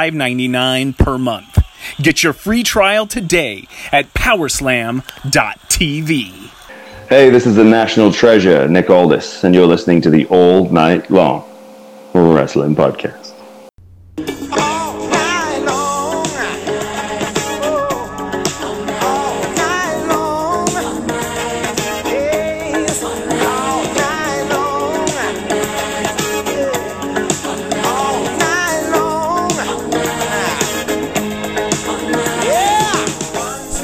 $5.99 per month. Get your free trial today at powerslam.tv. Hey, this is the national treasure, Nick Aldis, and you're listening to the All Night Long Wrestling Podcast.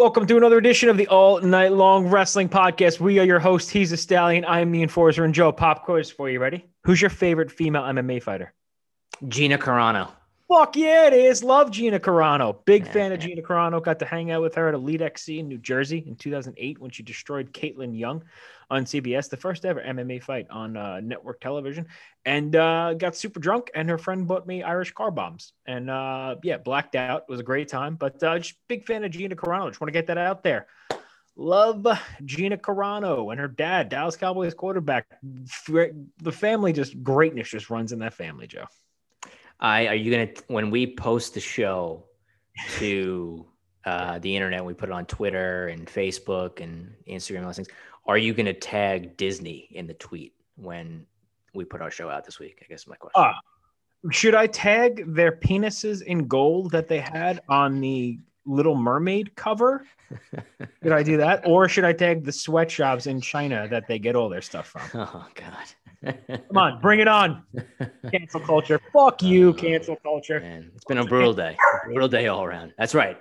Welcome to another edition of the All Night Long Wrestling Podcast. We are your host. He's a stallion. I am the enforcer, and Joe. Pop quiz for you. Ready? Who's your favorite female MMA fighter? Gina Carano. Fuck yeah, it is. Love Gina Carano. Big fan of Gina Carano. Got to hang out with her at Elite XC in New Jersey in 2008 when she destroyed Kaitlin Young on CBS, the first ever MMA fight on uh, network television, and uh, got super drunk. And her friend bought me Irish car bombs, and uh, yeah, blacked out. It was a great time, but uh, just big fan of Gina Carano. Just want to get that out there. Love Gina Carano and her dad, Dallas Cowboys quarterback. The family, just greatness, just runs in that family, Joe. I are you gonna when we post the show to uh, the internet, we put it on Twitter and Facebook and Instagram and those things. Are you gonna tag Disney in the tweet when we put our show out this week? I guess my question. Uh, should I tag their penises in gold that they had on the Little Mermaid cover? Should I do that, or should I tag the sweatshops in China that they get all their stuff from? Oh God. Come on, bring it on. Cancel culture. Fuck you, cancel culture. Man, it's been a brutal day. Brutal day all around. That's right.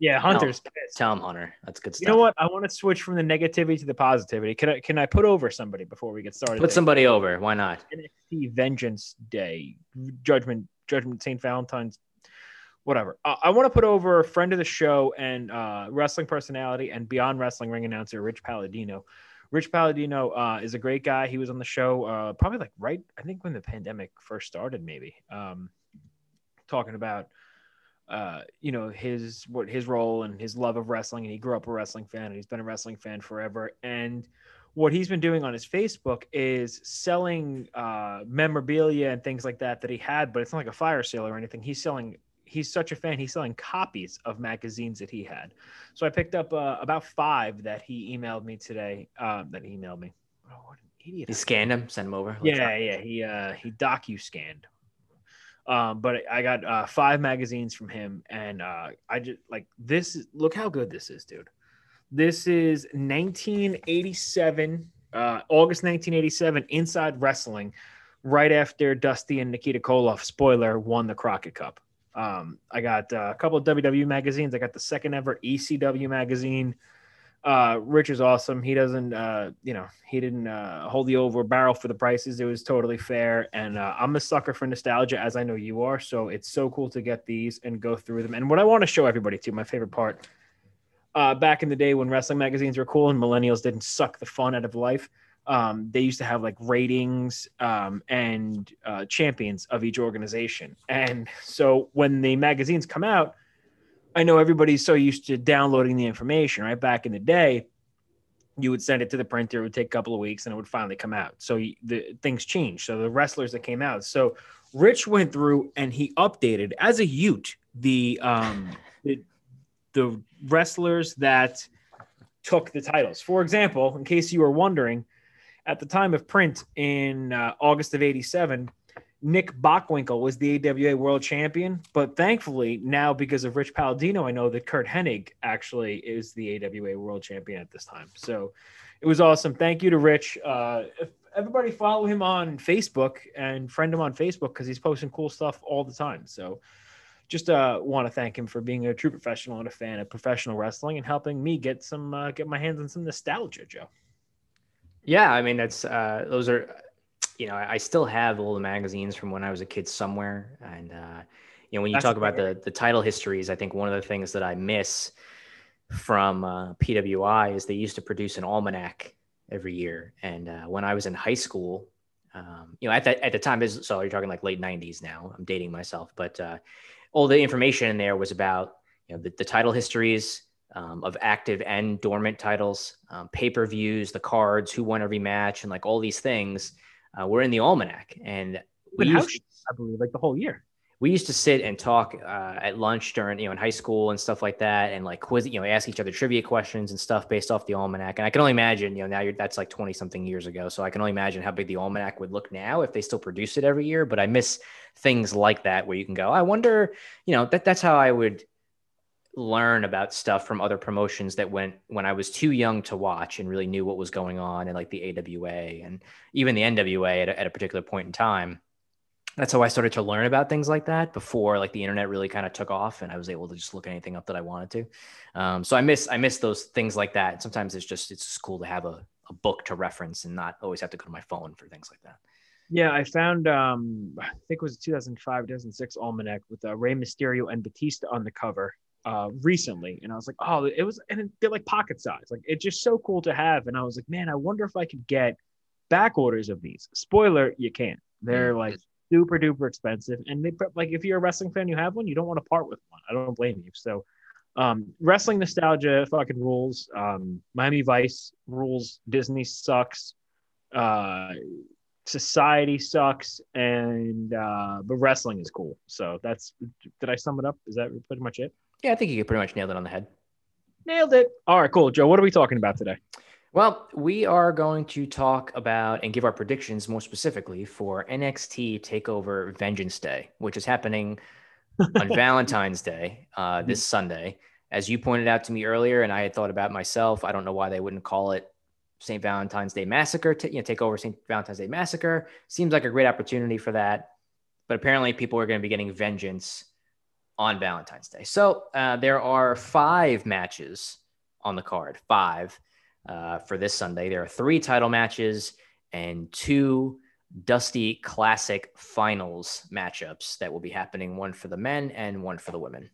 Yeah, Hunter's no, Tell him, Hunter. That's good stuff. You know what? I want to switch from the negativity to the positivity. Can I can I put over somebody before we get started? Put somebody over. Why not? NXT Vengeance Day, Judgment, Judgment St. Valentine's, whatever. Uh, I want to put over a friend of the show and uh, wrestling personality and Beyond Wrestling ring announcer Rich Palladino. Rich Palladino uh, is a great guy. He was on the show uh, probably like right, I think when the pandemic first started, maybe um, talking about uh, you know his what his role and his love of wrestling, and he grew up a wrestling fan, and he's been a wrestling fan forever. And what he's been doing on his Facebook is selling uh, memorabilia and things like that that he had, but it's not like a fire sale or anything. He's selling he's such a fan. He's selling copies of magazines that he had. So I picked up uh, about five that he emailed me today. Uh, that he emailed me. Oh, what an idiot! He scanned them, sent them over. Yeah, yeah. He uh, he docu scanned. Um, but I got uh, five magazines from him, and uh, I just like this. Look how good this is, dude. This is 1987, uh, August 1987, Inside Wrestling, right after Dusty and Nikita Koloff, spoiler, won the Crockett Cup. Um, I got uh, a couple of WWE magazines. I got the second ever ECW magazine. Uh, Rich is awesome. He doesn't, uh, you know, he didn't uh, hold the over barrel for the prices. It was totally fair. And uh, I'm a sucker for nostalgia, as I know you are. So it's so cool to get these and go through them. And what I want to show everybody too, my favorite part, uh, back in the day when wrestling magazines were cool and millennials didn't suck the fun out of life. Um, they used to have like ratings um, and uh, champions of each organization. And so when the magazines come out, I know everybody's so used to downloading the information, right? Back in the day, you would send it to the printer, it would take a couple of weeks, and it would finally come out. So the things changed. So the wrestlers that came out. So Rich went through and he updated as a Ute the um the, the wrestlers that took the titles. For example, in case you were wondering, at the time of print in uh, August of '87, Nick Bockwinkel was the AWA World Champion, but thankfully now because of Rich Palladino, I know that Curt Hennig actually is the AWA World Champion at this time. So it was awesome. Thank you to Rich. Uh, everybody follow him on Facebook and friend him on Facebook because he's posting cool stuff all the time. So just uh, want to thank him for being a true professional and a fan of professional wrestling and helping me get some uh, get my hands on some nostalgia, Joe. Yeah, I mean that's uh, those are you know I still have all the magazines from when I was a kid somewhere, and uh, you know when you that's talk about the the title histories, I think one of the things that I miss from uh, PWI is they used to produce an almanac every year, and uh, when I was in high school. Um, you know, at that at the time, so you're talking like late '90s now. I'm dating myself, but uh, all the information in there was about you know the, the title histories um, of active and dormant titles, um, pay per views, the cards, who won every match, and like all these things uh, were in the almanac. And we used, to, I believe, like the whole year. We used to sit and talk uh, at lunch during, you know, in high school and stuff like that, and like quiz, you know, ask each other trivia questions and stuff based off the almanac. And I can only imagine, you know, now you're that's like twenty something years ago, so I can only imagine how big the almanac would look now if they still produce it every year. But I miss things like that where you can go, I wonder, you know, that that's how I would learn about stuff from other promotions that went when I was too young to watch and really knew what was going on and like the AWA and even the NWA at a, at a particular point in time. That's how I started to learn about things like that before like the internet really kind of took off and I was able to just look anything up that I wanted to. Um, so I miss I miss those things like that. Sometimes it's just it's just cool to have a, a book to reference and not always have to go to my phone for things like that. Yeah, I found um I think it was 2005, 2006 almanac with uh, Rey Mysterio and Batista on the cover uh recently and I was like, "Oh, it was and they're like pocket size. Like it's just so cool to have." And I was like, "Man, I wonder if I could get back orders of these." Spoiler, you can't. They're like super duper expensive and they like if you're a wrestling fan you have one, you don't want to part with one. I don't blame you. So um, wrestling nostalgia fucking rules. Um, Miami Vice rules. Disney sucks. Uh, society sucks and uh but wrestling is cool so that's did i sum it up is that pretty much it yeah i think you could pretty much nailed it on the head nailed it all right cool joe what are we talking about today well we are going to talk about and give our predictions more specifically for nxt takeover vengeance day which is happening on valentine's day uh this sunday as you pointed out to me earlier and i had thought about myself i don't know why they wouldn't call it St. Valentine's Day Massacre, to, you know, take over St. Valentine's Day Massacre. Seems like a great opportunity for that. But apparently, people are going to be getting vengeance on Valentine's Day. So uh, there are five matches on the card, five uh, for this Sunday. There are three title matches and two Dusty Classic Finals matchups that will be happening one for the men and one for the women.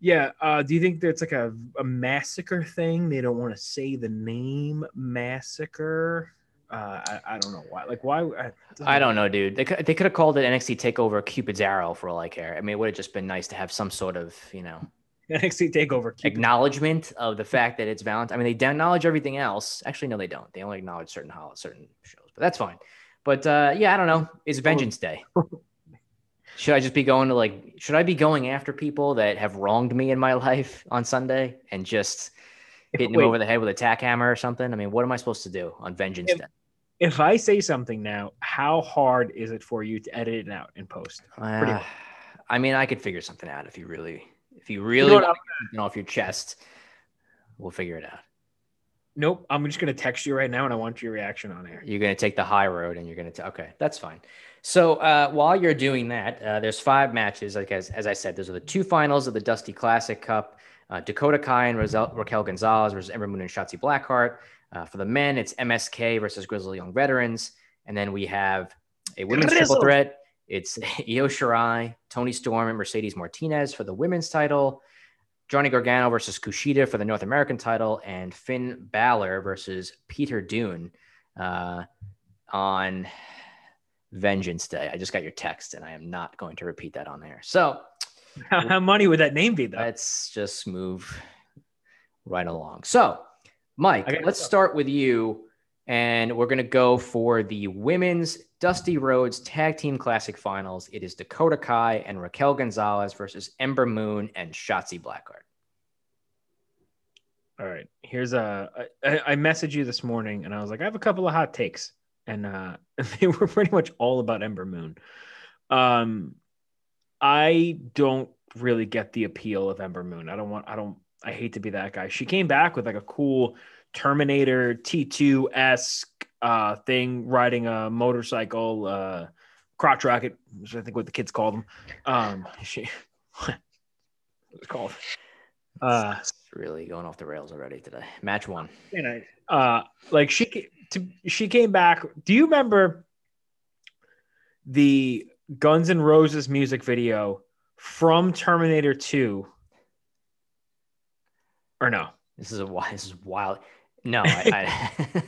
Yeah. Uh, do you think that's like a, a massacre thing? They don't want to say the name massacre. Uh, I, I don't know why. Like why? I, I don't know, dude. They could, they could have called it NXT Takeover Cupid's Arrow for all I care. I mean, it would have just been nice to have some sort of you know NXT Takeover Cupid. acknowledgement of the fact that it's Valentine. I mean, they acknowledge everything else. Actually, no, they don't. They only acknowledge certain certain shows, but that's fine. But uh, yeah, I don't know. It's Vengeance Day. should I just be going to like should I be going after people that have wronged me in my life on Sunday and just hitting Wait. them over the head with a tack hammer or something? I mean, what am I supposed to do on Vengeance if, Day? If I say something now, how hard is it for you to edit it out and post? Uh, I mean, I could figure something out if you really, if you really you know, want to get off your chest. We'll figure it out. Nope. I'm just going to text you right now and I want your reaction on air. You're going to take the high road and you're going to, tell okay, that's fine. So uh, while you're doing that, uh, there's five matches. Like as, as I said, those are the two finals of the Dusty Classic Cup. Uh, Dakota Kai and Rosel- Raquel Gonzalez versus Ember Moon and Shotzi Blackheart. Uh, for the men, it's MSK versus Grizzly Young Veterans. And then we have a women's Grizzle. triple threat. It's Io Shirai, Toni Storm, and Mercedes Martinez for the women's title. Johnny Gargano versus Kushida for the North American title, and Finn Balor versus Peter Dunne uh, on Vengeance Day. I just got your text, and I am not going to repeat that on there. So, how money would that name be, though? Let's just move right along. So, Mike, let's start with you, and we're going to go for the women's Dusty Rhodes Tag Team Classic Finals. It is Dakota Kai and Raquel Gonzalez versus Ember Moon and Shotzi Blackheart. All right. Here's a. I, I messaged you this morning and I was like, I have a couple of hot takes. And uh, they were pretty much all about Ember Moon. Um, I don't really get the appeal of Ember Moon. I don't want, I don't, I hate to be that guy. She came back with like a cool Terminator T2 esque uh, thing, riding a motorcycle, uh, crotch rocket, which I think what the kids call them. Um, she, what it's called? Uh, It's really going off the rails already today. Match one. you know, uh, like she to, she came back. Do you remember the Guns N' Roses music video from Terminator 2? Or no? This is a wild. This is wild. No, I,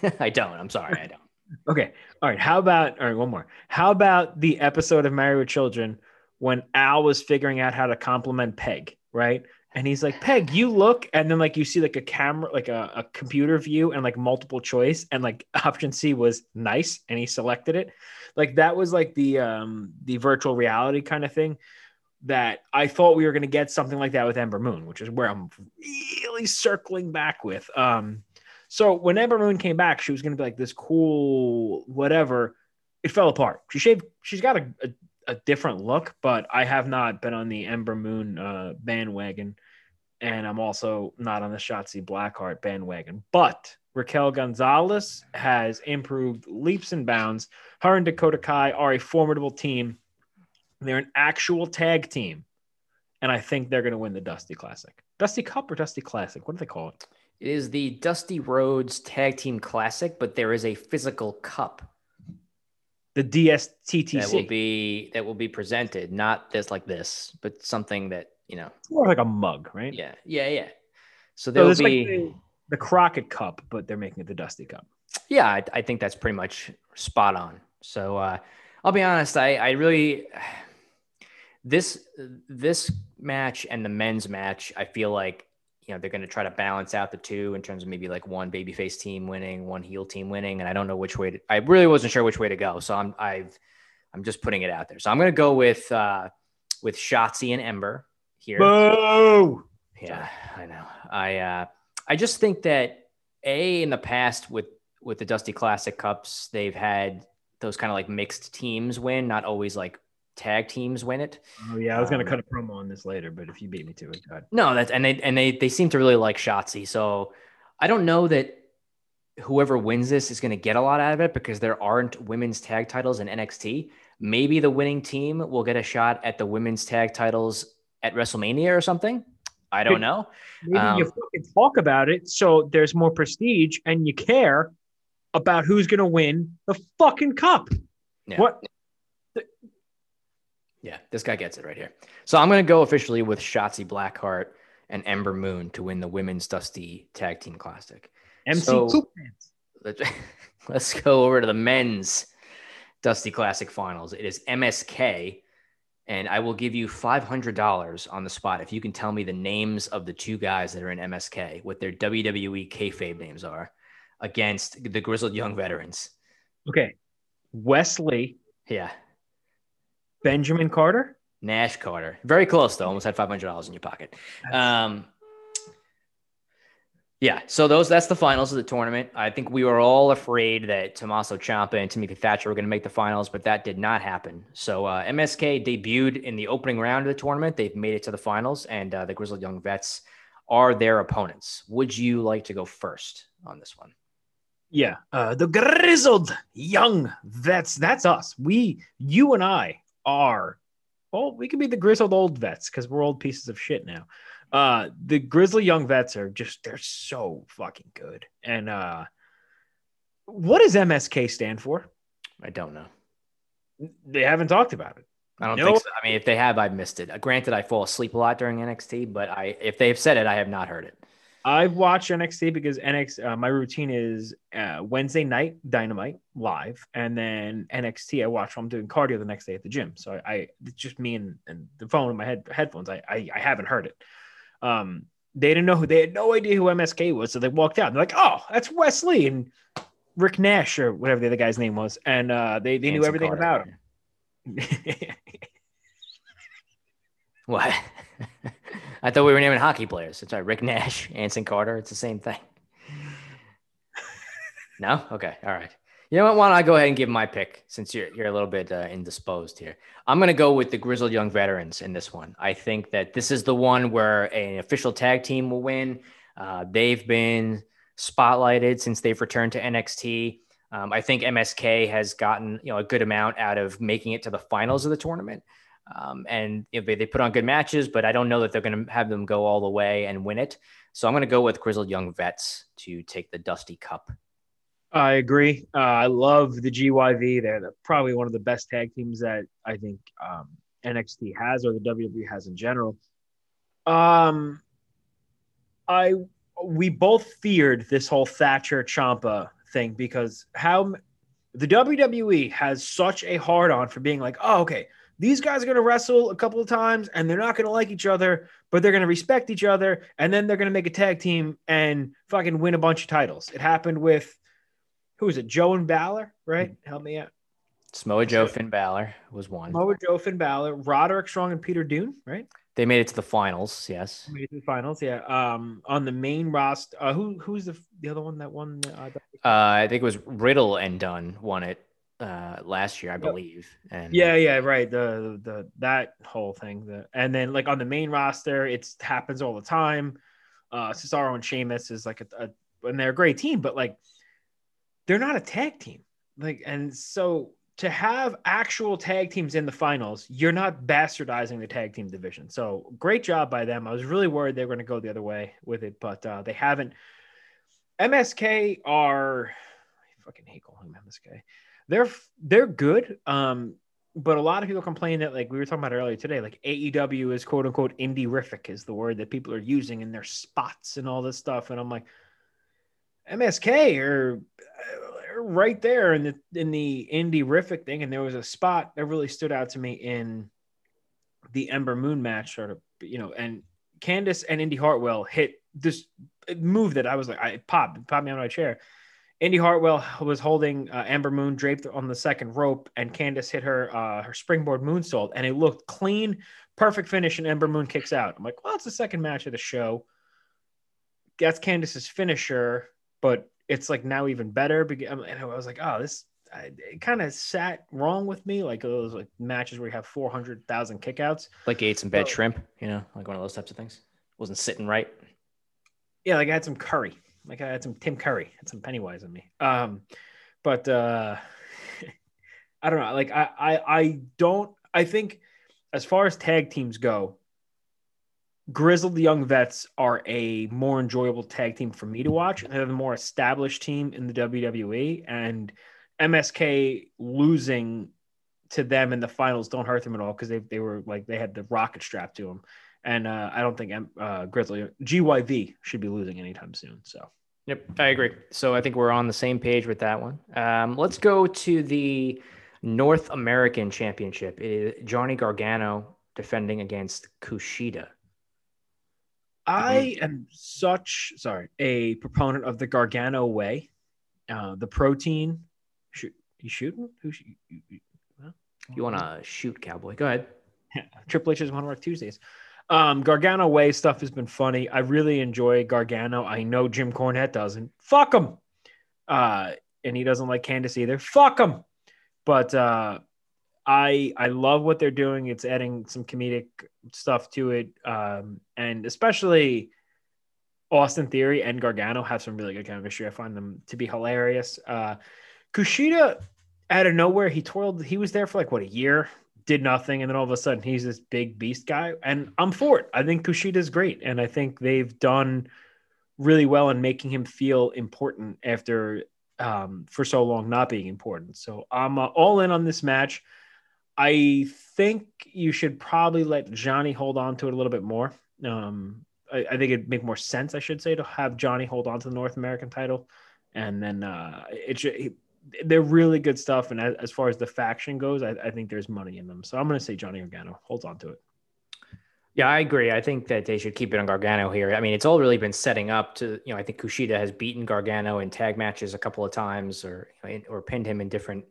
I, I don't. I'm sorry, I don't. Okay. All right. How about all right, one more. How about the episode of Married with Children when Al was figuring out how to compliment Peg, right? And he's like, Peg, you look, and then like you see like a camera, like a, a computer view and like multiple choice, and like option C was nice, and he selected it. Like that was like the um the virtual reality kind of thing that I thought we were gonna get something like that with Ember Moon, which is where I'm really circling back with. Um so when Ember Moon came back, she was going to be like this cool whatever. It fell apart. She shaved. She's got a, a, a different look, but I have not been on the Ember Moon uh, bandwagon, and I'm also not on the Shotzi Blackheart bandwagon. But Raquel Gonzalez has improved leaps and bounds. Her and Dakota Kai are a formidable team. They're an actual tag team, and I think they're going to win the Dusty Classic. Dusty Cup or Dusty Classic? What do they call it? It is the Dusty Rhodes Tag Team Classic, but there is a physical cup The DSTTC. that will be that will be presented, not this like this, but something that you know. It's more like a mug, right? Yeah, yeah, yeah. So So there will it's be. like the, the Crockett Cup, but they're making it the Dusty Cup. yeah, I, I think that's pretty much spot on. So uh, I'll be honest, I, I really this this match and the men's match, I feel like you know they're going to try to balance out the two in terms of maybe like one babyface team winning, one heel team winning, and I don't know which way to. I really wasn't sure which way to go, so I'm I've I'm just putting it out there. So I'm going to go with uh, with Shotzi and Ember here. Boo! Yeah, I know. I uh, I just think that a in the past with with the Dusty Classic Cups, they've had those kind of like mixed teams win, not always like tag teams win it. Oh yeah, I was gonna Um, cut a promo on this later, but if you beat me to it, go ahead. No, that's and they and they they seem to really like Shotzi. So I don't know that whoever wins this is going to get a lot out of it because there aren't women's tag titles in NXT. Maybe the winning team will get a shot at the women's tag titles at WrestleMania or something. I don't know. Maybe Um, you fucking talk about it so there's more prestige and you care about who's gonna win the fucking cup. Yeah. What? Yeah, this guy gets it right here. So I'm going to go officially with Shotzi Blackheart and Ember Moon to win the Women's Dusty Tag Team Classic. MC So- Let's, let's go over to the Men's Dusty Classic Finals. It is MSK, and I will give you $500 on the spot if you can tell me the names of the two guys that are in MSK, what their WWE kayfabe names are, against the Grizzled Young Veterans. Okay. Wesley, Yeah, Benjamin Carter. Nash Carter. Very close though. Almost had five hundred dollars in your pocket. Um, yeah. So those that's the finals of the tournament. I think we were all afraid that Tommaso Ciampa and Timothy Thatcher were going to make the finals, but that did not happen. So uh, MSK debuted in the opening round of the tournament. They've made it to the finals, and uh, the Grizzled Young Vets are their opponents. Would you like to go first on this one? Yeah, uh, the grizzled young vets. That's us. We, you and I are. Well, we could be the grizzled old vets because we're old pieces of shit now. Uh, the grizzly young vets are just they're so fucking good. And uh, what does MSK stand for? I don't know. They haven't talked about it. I don't No. think so. I mean, if they have, I've missed it. Granted, I fall asleep a lot during NXT, but I if they've said it, I have not heard it. I've watched NXT because NXT. Uh, my routine is uh, Wednesday night Dynamite live, and then NXT. I watch while I'm doing cardio the next day at the gym. So I, I it's just me and, and the phone and my head headphones. I, I I haven't heard it. Um, they didn't know who they had no idea who MSK was, so they walked out. And they're like, "Oh, that's Wesley," and Rick Nash or whatever the other guy's name was, and uh, they they knew everything Carter. about him. What? I thought we were naming hockey players. It's right. Rick Nash, Anson Carter. It's the same thing. No? Okay. All right. You know what? Why don't I go ahead and give my pick since you're, you're a little bit uh, indisposed here? I'm going to go with the Grizzled Young Veterans in this one. I think that this is the one where an official tag team will win. Uh, they've been spotlighted since they've returned to NXT. Um, I think MSK has gotten you know a good amount out of making it to the finals of the tournament. Um, and they, they put on good matches, but I don't know that they're going to have them go all the way and win it. So I'm going to go with Grizzled Young Vets to take the Dusty Cup. I agree. Uh, I love the GYV. They're the, probably one of the best tag teams that I think um, NXT has or the WWE has in general. Um, I we both feared this whole Thatcher Ciampa thing because how the WWE has such a hard on for being like, oh, okay, these guys are going to wrestle a couple of times and they're not going to like each other, but they're going to respect each other, and then they're going to make a tag team and fucking win a bunch of titles. It happened with who was it? Joe and Balor, right? Help me out. Samoa Joe, Finn Balor was one. Moa Joe, Finn Balor, Roderick Strong, and Peter Dunne, right? They made it to the finals. Yes. Made it to the finals, yeah. Um, on the main roster, uh, who who's the the other one that won? the, Uh, Uh, I think it was Riddle and Dunne won it uh, last year, I believe. And yeah, yeah, right. The the that whole thing. The and then like on the main roster, it happens all the time. Uh, Cesaro and Sheamus is like a, a and they're a great team, but like they're not a tag team. Like and so to have actual tag teams in the finals, you're not bastardizing the tag team division. So great job by them. I was really worried they were going to go the other way with it, but uh, they haven't. MSK are I fucking hate calling them MSK. They're they're good. Um, but a lot of people complain that like we were talking about earlier today, like AEW is quote unquote indie-rific is the word that people are using in their spots and all this stuff. And I'm like, MSK are uh, right there in the in the indie-rific thing. And there was a spot that really stood out to me in the Ember Moon match, sort of, you know, and Candice and Indi Hartwell hit this move that I was like, I popped, popped me out of my chair. Indi Hartwell was holding uh, Ember Moon draped on the second rope, and Candice hit her uh, her springboard moonsault, and it looked clean, perfect finish, and Ember Moon kicks out. I'm like, well, it's the second match of the show. That's Candice's finisher, but it's like now even better. because- And I was like, oh, this it kind of sat wrong with me, like those like matches where you have four hundred thousand kickouts. like ate some bad So- shrimp, you know, like one of those types of things. Wasn't sitting right. Yeah, like I had some curry. Like I had some Tim Curry, had some Pennywise in me. Um, but uh I don't know. Like I I I don't I think as far as tag teams go, Grizzled Young Vets are a more enjoyable tag team for me to watch. They're the more established team in the WWE, and MSK losing to them in the finals don't hurt them at all because they they were like they had the rocket strapped to them, and uh, I don't think uh, Grizzly GYV should be losing anytime soon. So Yep, I agree. So I think we're on the same page with that one. Um, let's go to the North American Championship. It is Johnny Gargano defending against Kushida. I am such sorry a proponent of the Gargano way, uh, the protein. Shoot, you shooting? Who? shoot- you- you- well, You want to shoot, Cowboy? Go ahead. Triple H want to work Tuesdays. Um, Gargano way stuff has been funny. I really enjoy Gargano. I know Jim Cornette doesn't. Fuck him. Uh, and he doesn't like Candice either. Fuck him. But uh, I I love what they're doing. It's adding some comedic stuff to it, um, and especially Austin Theory and Gargano have some really good chemistry. I find them to be hilarious. Uh, Kushida, out of nowhere, he toiled. He was there for like what a year, did nothing, and then all of a sudden he's this big beast guy, and I'm for it. I think Kushida's great, and I think they've done really well in making him feel important after um, for so long not being important. So I'm uh, all in on this match. I think you should probably let Johnny hold on to it a little bit more. Um, I, I think it'd make more sense, I should say, to have Johnny hold on to the North American title, and then uh, it should. They're really good stuff, and as, as far as the faction goes, I, I think there's money in them. So I'm going to say Johnny Gargano holds on to it. Yeah, I agree. I think that they should keep it on Gargano here. I mean, it's all really been setting up to, you know, I think Kushida has beaten Gargano in tag matches a couple of times or or pinned him in different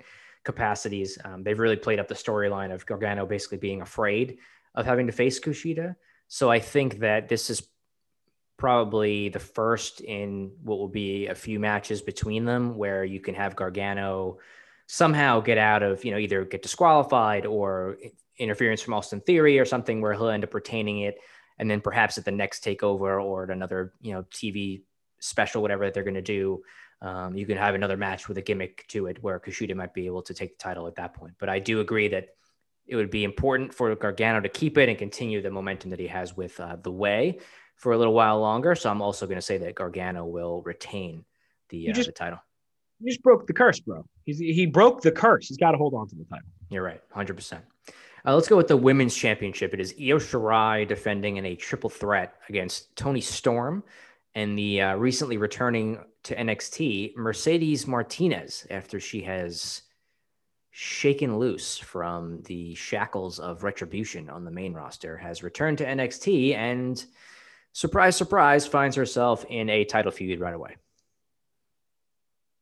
capacities. Um, they've really played up the storyline of Gargano basically being afraid of having to face Kushida. So I think that this is probably the first in what will be a few matches between them where you can have Gargano somehow get out of, you know, either get disqualified or interference from Austin Theory or something where he'll end up retaining it. And then perhaps at the next takeover or at another, you know, TV special, whatever that they're going to do, um, you can have another match with a gimmick to it where Kushida might be able to take the title at that point. But I do agree that it would be important for Gargano to keep it and continue the momentum that he has with uh, the way for a little while longer. So I'm also going to say that Gargano will retain the, uh, just, the title. He just broke the curse, bro. He's, he broke the curse. He's got to hold on to the title. You're right, 100%. Uh, let's go with the women's championship. It is Io Shirai defending in a triple threat against Toni Storm and the uh, recently returning to NXT Mercedes Martinez after she has shaken loose from the shackles of retribution on the main roster has returned to NXT and surprise surprise finds herself in a title feud right away.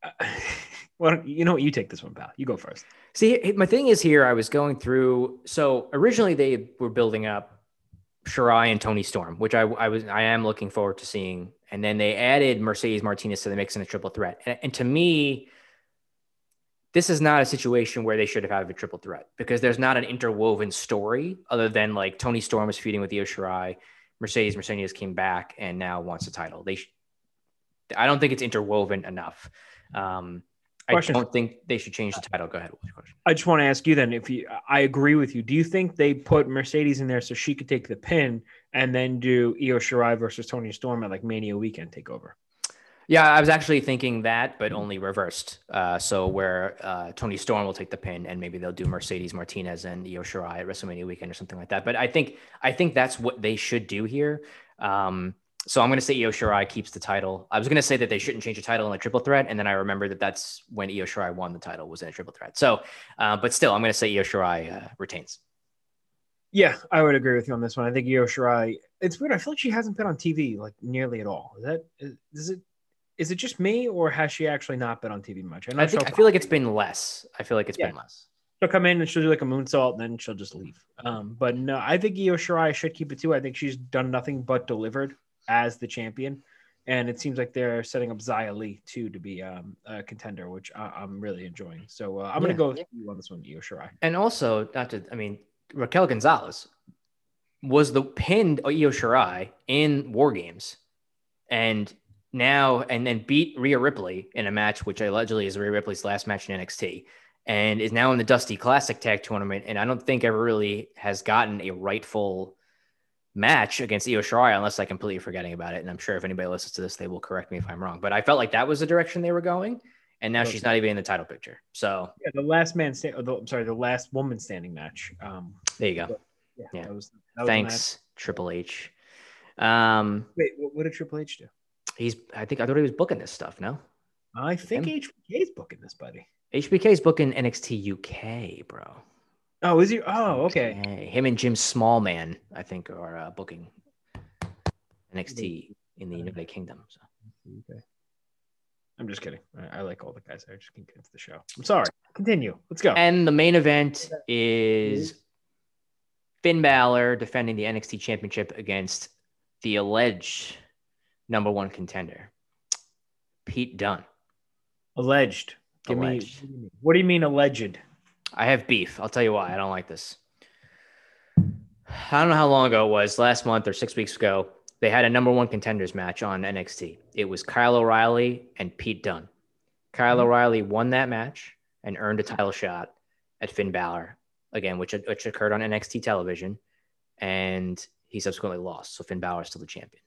Uh, well, you know what? You take this one, pal. You go first. See, my thing is here. I was going through. So originally they were building up Shirai and Toni Storm, which I, I was I am looking forward to seeing. And then they added Mercedes Martinez to the mix in a triple threat. And, and to me, this is not a situation where they should have had a triple threat because there's not an interwoven story other than like Toni Storm was feuding with Io Shirai, Mercedes Mercedes came back and now wants a title. They, sh- I don't think it's interwoven enough. Um. I don't think they should change the title. Go ahead. I just want to ask you then if you I agree with you. Do you think they put Mercedes in there so she could take the pin and then do Io Shirai versus Toni Storm at like Mania weekend takeover? Yeah, I was actually thinking that, but only reversed. Uh, so where uh, Toni Storm will take the pin, and maybe they'll do Mercedes Martinez and Io Shirai at WrestleMania weekend or something like that. But I think I think that's what they should do here. Um, so I'm going to say Io Shirai keeps the title. I was going to say that they shouldn't change the title in a triple threat, and then I remember that that's when Io Shirai won the title was in a triple threat. So, uh, but still, I'm going to say Io Shirai uh, retains. Yeah, I would agree with you on this one. I think Io Shirai. It's weird. I feel like she hasn't been on TV like nearly at all. Is that is it? Is it just me, or has she actually not been on TV much? I, I think I feel like it's been less. I feel like it's yeah. been less. She'll come in and she'll do like a moonsault, and then she'll just leave. Um, but no, I think Io Shirai should keep it too. I think she's done nothing but delivered as the champion. And it seems like they're setting up Xia Li too to be um, a contender, which I, am really enjoying. So uh, I'm yeah. going to go with you on this one, Io Shirai. And also, not to, I mean, Raquel Gonzalez was the pinned Io Shirai in War Games, and now and then beat Rhea Ripley in a match which allegedly is Rhea Ripley's last match in NXT, and is now in the Dusty Classic Tag Tournament. And I don't think ever really has gotten a rightful match against Io Shirai unless I completely forgetting about it. And I'm sure if anybody listens to this, they will correct me if I'm wrong. But I felt like that was the direction they were going. And now okay. she's not even in the title picture. So yeah, the last man stand. I'm sorry, the last woman standing match. Um, there you go. yeah. yeah. That was, that Thanks, Triple H. Um, Wait, what did Triple H do? He's. I think I thought he was booking this stuff. No. I think Him? HBK is booking this, buddy. HBK is booking NXT UK, bro. Oh, is he? Oh, okay. Him and Jim Smallman, I think, are uh, booking NXT in the United Kingdom. So. Okay. I'm just kidding. I, I, like all the guys. I just can't get into the show. I'm sorry. Continue. Let's go. And the main event is Finn Balor defending the NXT Championship against the alleged number one contender, Pete Dunne. Alleged. Give alleged. Me, what do you mean alleged? I have beef. I'll tell you why. I don't like this. I don't know how long ago it was, last month or six weeks ago. They had a number one contenders match on NXT. It was Kyle O'Reilly and Pete Dunne. Kyle mm-hmm. O'Reilly won that match and earned a title shot at Finn Balor, again, which, which occurred on NXT television. And he subsequently lost. So Finn Balor is still the champion.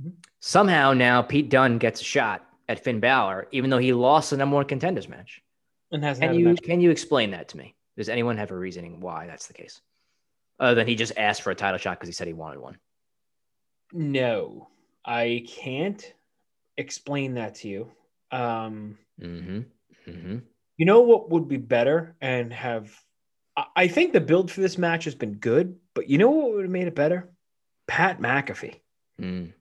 Mm-hmm. Somehow now Pete Dunne gets a shot at Finn Balor, even though he lost the number one contenders match. And has can you can you explain that to me? Does anyone have a reasoning why that's the case? Other than he just asked for a title shot because he said he wanted one. No, I can't explain that to you. Um, mm-hmm. Mm-hmm. You know what would be better and have. I think the build for this match has been good, but you know what would have made it better? Pat McAfee. Mm.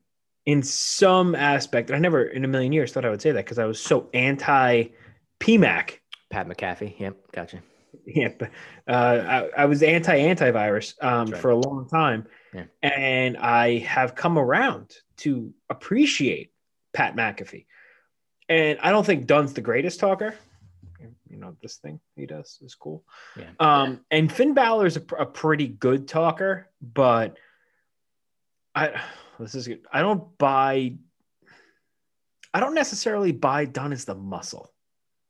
In some aspect. I never in a million years thought I would say that because I was so anti PMAC. Pat McAfee. Yep, gotcha. Yeah, but, uh, I, I was anti antivirus um, right. for a long time, Yeah. and I have come around to appreciate Pat McAfee. And I don't think Dunne's the greatest talker. You know, this thing he does is cool. Yeah. Um, and Finn Balor's a, a pretty good talker, but I this is good. I don't buy. I don't necessarily buy Dunne as the muscle.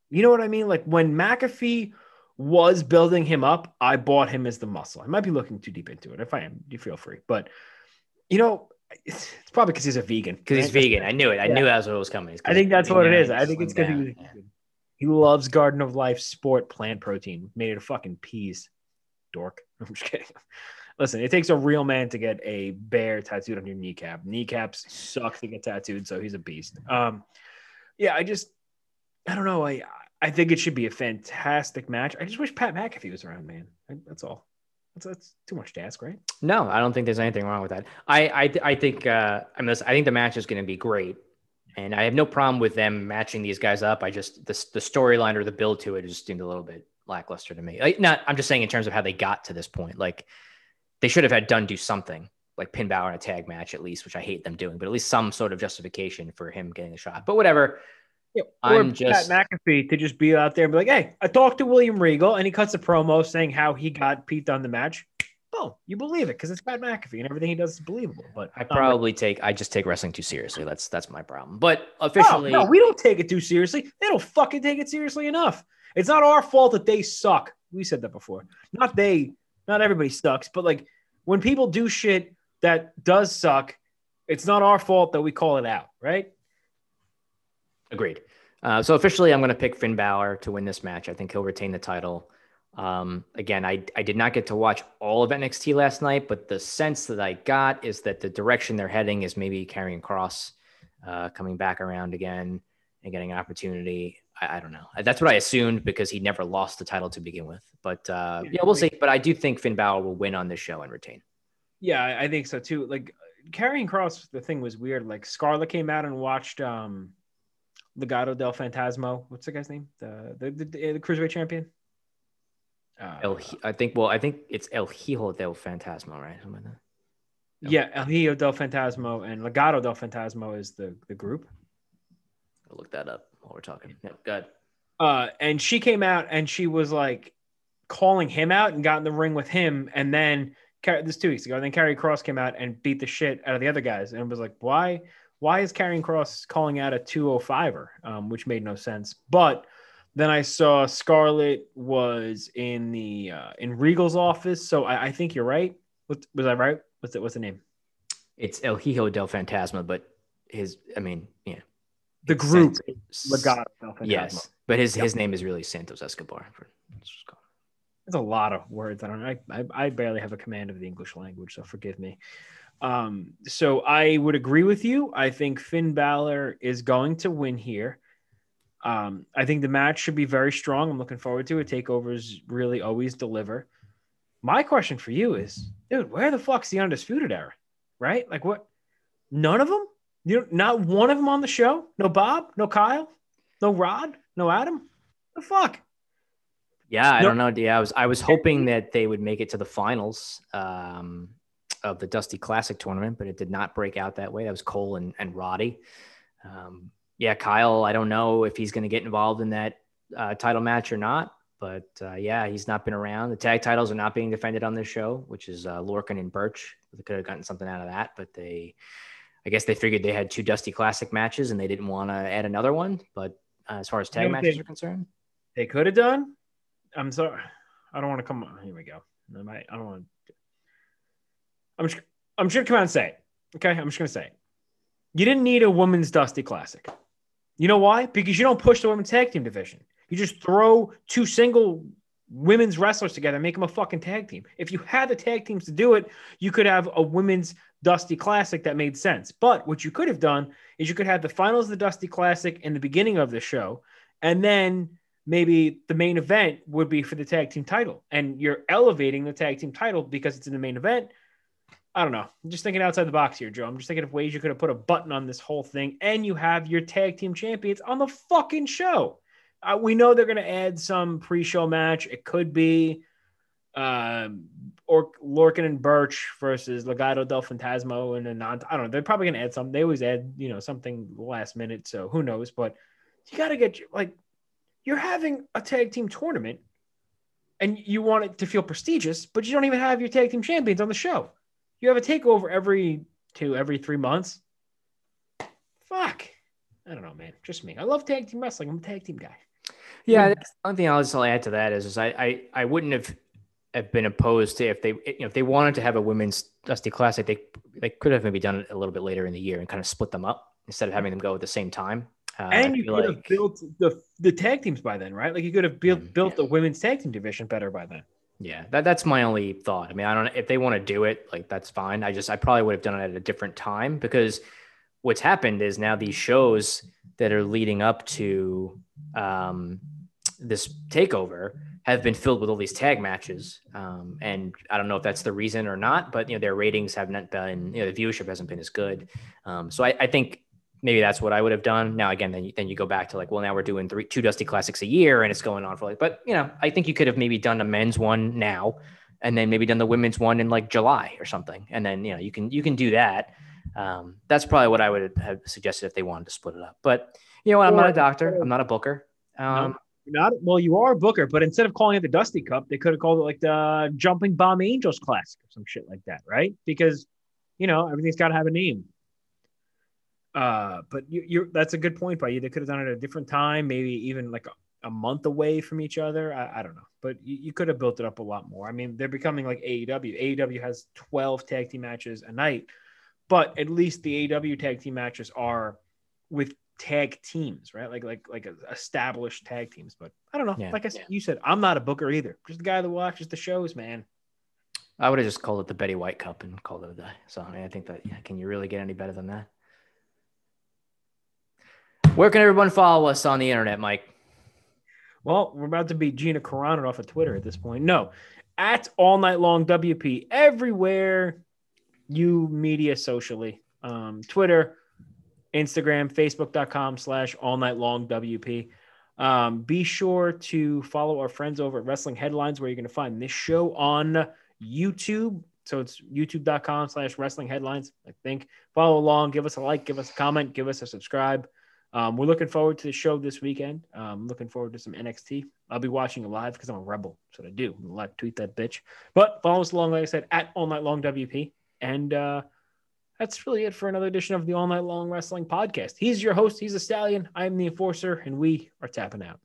You know what I mean? Like when McAfee was building him up, I bought him as the muscle. I might be looking too deep into it. If I am, you feel free. But you know, it's, it's probably because he's a vegan. Because he's vegan. I knew it. I Yeah. knew that was what was coming. I think that's what it is. I think it's because he, Yeah. he loves Garden of Life sport plant protein. Made it of fucking peas. Dork. I'm just kidding. Listen, it takes a real man to get a bear tattooed on your kneecap. Kneecaps suck to get tattooed, so he's a beast. Um, yeah, I just, I don't know. I, I think it should be a fantastic match. I just wish Pat McAfee was around, man. That's all. That's, that's too much to ask, right? No, I don't think there's anything wrong with that. I I, I think uh, I mean I think the match is going to be great, and I have no problem with them matching these guys up. I just the the storyline or the build to it just seemed a little bit lackluster to me. Like, not I'm just saying in terms of how they got to this point. Like they should have had Dunne do something like pin Balor in a tag match at least, which I hate them doing, but at least some sort of justification for him getting a shot. But whatever. Yeah, I'm just- Pat McAfee to just be out there and be like, "Hey, I talked to William Regal, and he cuts a promo saying how he got Pete on the match." Boom, you believe it because it's Pat McAfee and everything he does is believable. But I um, probably take I just take wrestling too seriously. That's that's my problem. But no, officially, no, we don't take it too seriously. They don't fucking take it seriously enough. It's not our fault that they suck. We said that before. Not they. Not everybody sucks, but like when people do shit that does suck, it's not our fault that we call it out, right? Agreed. Uh, so officially, I'm going to pick Finn Balor to win this match. I think he'll retain the title. Um, again, I, I did not get to watch all of NXT last night, but the sense that I got is that the direction they're heading is maybe Karrion Kross uh, coming back around again and getting an opportunity. I, I don't know. That's what I assumed because he never lost the title to begin with. But uh, yeah, we'll see. But I do think Finn Balor will win on this show and retain. Yeah, I think so too. Like Karrion Kross, the thing was weird. Like Scarlett came out and watched um Legado del Fantasma. What's the guy's name? The the, the, the cruiserweight champion. Uh, El, I think. Well, I think it's El Hijo del Fantasma, right? Something like that. yeah, El Hijo del Fantasma and Legado del Fantasma is the the group. I'll look that up while we're talking. Yeah, good. Uh, and she came out and she was like calling him out and got in the ring with him. And then this two weeks ago, and then Karrion Kross came out and beat the shit out of the other guys. And it was like, why? Why is Karrion Kross calling out a 205er? Um, which made no sense. But then I saw Scarlett was in the uh, in Regal's office. So I, I think you're right. What, was I right? What's it? What's the name? It's El Hijo del Fantasma, but his, I mean, yeah. The group. Sant- Legado del Fantasma. Yes, but his Yep. his name is really Santos Escobar. It's a lot of words. I don't know. I, I, I barely have a command of the English language, so forgive me. Um, so I would agree with you. I think Finn Balor is going to win here. Um, I think the match should be very strong. I'm looking forward to it. Takeovers really always deliver. My question for you is, dude, where the fuck's the undisputed era? Right? Like what? None of them? You not one of them on the show? No Bob? No Kyle? No Rod? No Adam? The fuck? yeah, I No- don't know. Yeah, I was I was hoping that they would make it to the finals um, of the Dusty Classic tournament, but it did not break out that way. That was Cole and, and Roddy. Um, yeah, Kyle. I don't know if he's going to get involved in that uh, title match or not. But uh, yeah, he's not been around. The tag titles are not being defended on this show, which is uh, Lorcan and Burch. They could have gotten something out of that, but they, I guess they figured they had two Dusty Classic matches and they didn't want to add another one. But uh, as far as tag You know matches they- are concerned, they could have done. I'm sorry. I don't want to come on. Here we go. I might. I don't want. To, I'm just. I'm just gonna come out and say it. Okay. I'm just gonna say it. You didn't need a women's Dusty Classic. You know why? Because you don't push the women's tag team division. You just throw two single women's wrestlers together, and make them a fucking tag team. If you had the tag teams to do it, you could have a women's Dusty Classic that made sense. But what you could have done is you could have the finals of the Dusty Classic in the beginning of the show, and then maybe the main event would be for the tag team title and you're elevating the tag team title because it's in the main event I don't know. I'm just thinking outside the box here, Joe. I'm just thinking of ways you could have put a button on this whole thing, and you have your tag team champions on the fucking show. Uh, we know they're going to add some pre-show match. It could be um, or Lorcan and Burch versus Legado del Fantasma and Anant. I don't know. They're probably going to add something. They always add, you know, something last minute. So who knows? But you got to get like you're having a tag team tournament, and you want it to feel prestigious, but you don't even have your tag team champions on the show. You have a takeover every two, every three months. Fuck. I don't know, man. Just me. I love tag team wrestling. I'm a tag team guy. Yeah, the only thing I'll just add to that is, is I, I, I wouldn't have, have been opposed to if they you know, if they wanted to have a women's Dusty Classic, they they could have maybe done it a little bit later in the year and kind of split them up instead of having them go at the same time. Uh, and you could like- have built the the tag teams by then, right? Like you could have built Mm, built the women's tag team division better by then. Yeah, that, that's my only thought. I mean, I don't if they want to do it, like that's fine. I just I probably would have done it at a different time because what's happened is now these shows that are leading up to um, this takeover have been filled with all these tag matches, um, and I don't know if that's the reason or not, but you know their ratings have not been, you know, the viewership hasn't been as good. Um, so I, I think maybe that's what I would have done. Now again, then you, then you go back to like, well, now we're doing three two Dusty Classics a year, and it's going on for like. But you know, I think you could have maybe done a men's one now, and then maybe done the women's one in like July or something, and then you know you can you can do that. Um, that's probably what I would have suggested if they wanted to split it up. But you know what? I'm not a doctor. I'm not a booker. Um, not well, you are a booker, but instead of calling it the Dusty Cup, they could have called it like the Jumping Bomb Angels Classic or some shit like that, right? Because you know everything's got to have a name. Uh, but you, you're that's a good point by you. They could have done it at a different time, maybe even like a, a month away from each other. I, I don't know, but you, you could have built it up a lot more. I mean, they're becoming like AEW. AEW has 12 tag team matches a night, but at least the AEW tag team matches are with tag teams, right? Like like like established tag teams. But I don't know. Yeah. like I said, you said, I'm not a booker either. Just the guy that watches the shows, man. I would have just called it the Betty White Cup and called it a day. So I, mean, I think that yeah, can you really get any better than that? Where can everyone follow us on the internet, Mike? Well, we're about to be Gina Carano off of Twitter at this point. No, at all night long WP everywhere you media socially. Um, Twitter, Instagram, Facebook.com slash all night long WP. Um, be sure to follow our friends over at Wrestling Headlines, where you're going to find this show on YouTube. So it's youtube.com slash wrestling headlines. I think follow along, give us a like, give us a comment, give us a subscribe. Um, we're looking forward to the show this weekend. Um, looking forward to some NXT. I'll be watching it live because I'm a rebel. What I do. Allowed to tweet that bitch. But follow us along, like I said, at All Night Long WP. And uh, that's really it for another edition of the All Night Long Wrestling Podcast. He's your host. He's a stallion. I'm the enforcer, and we are tapping out.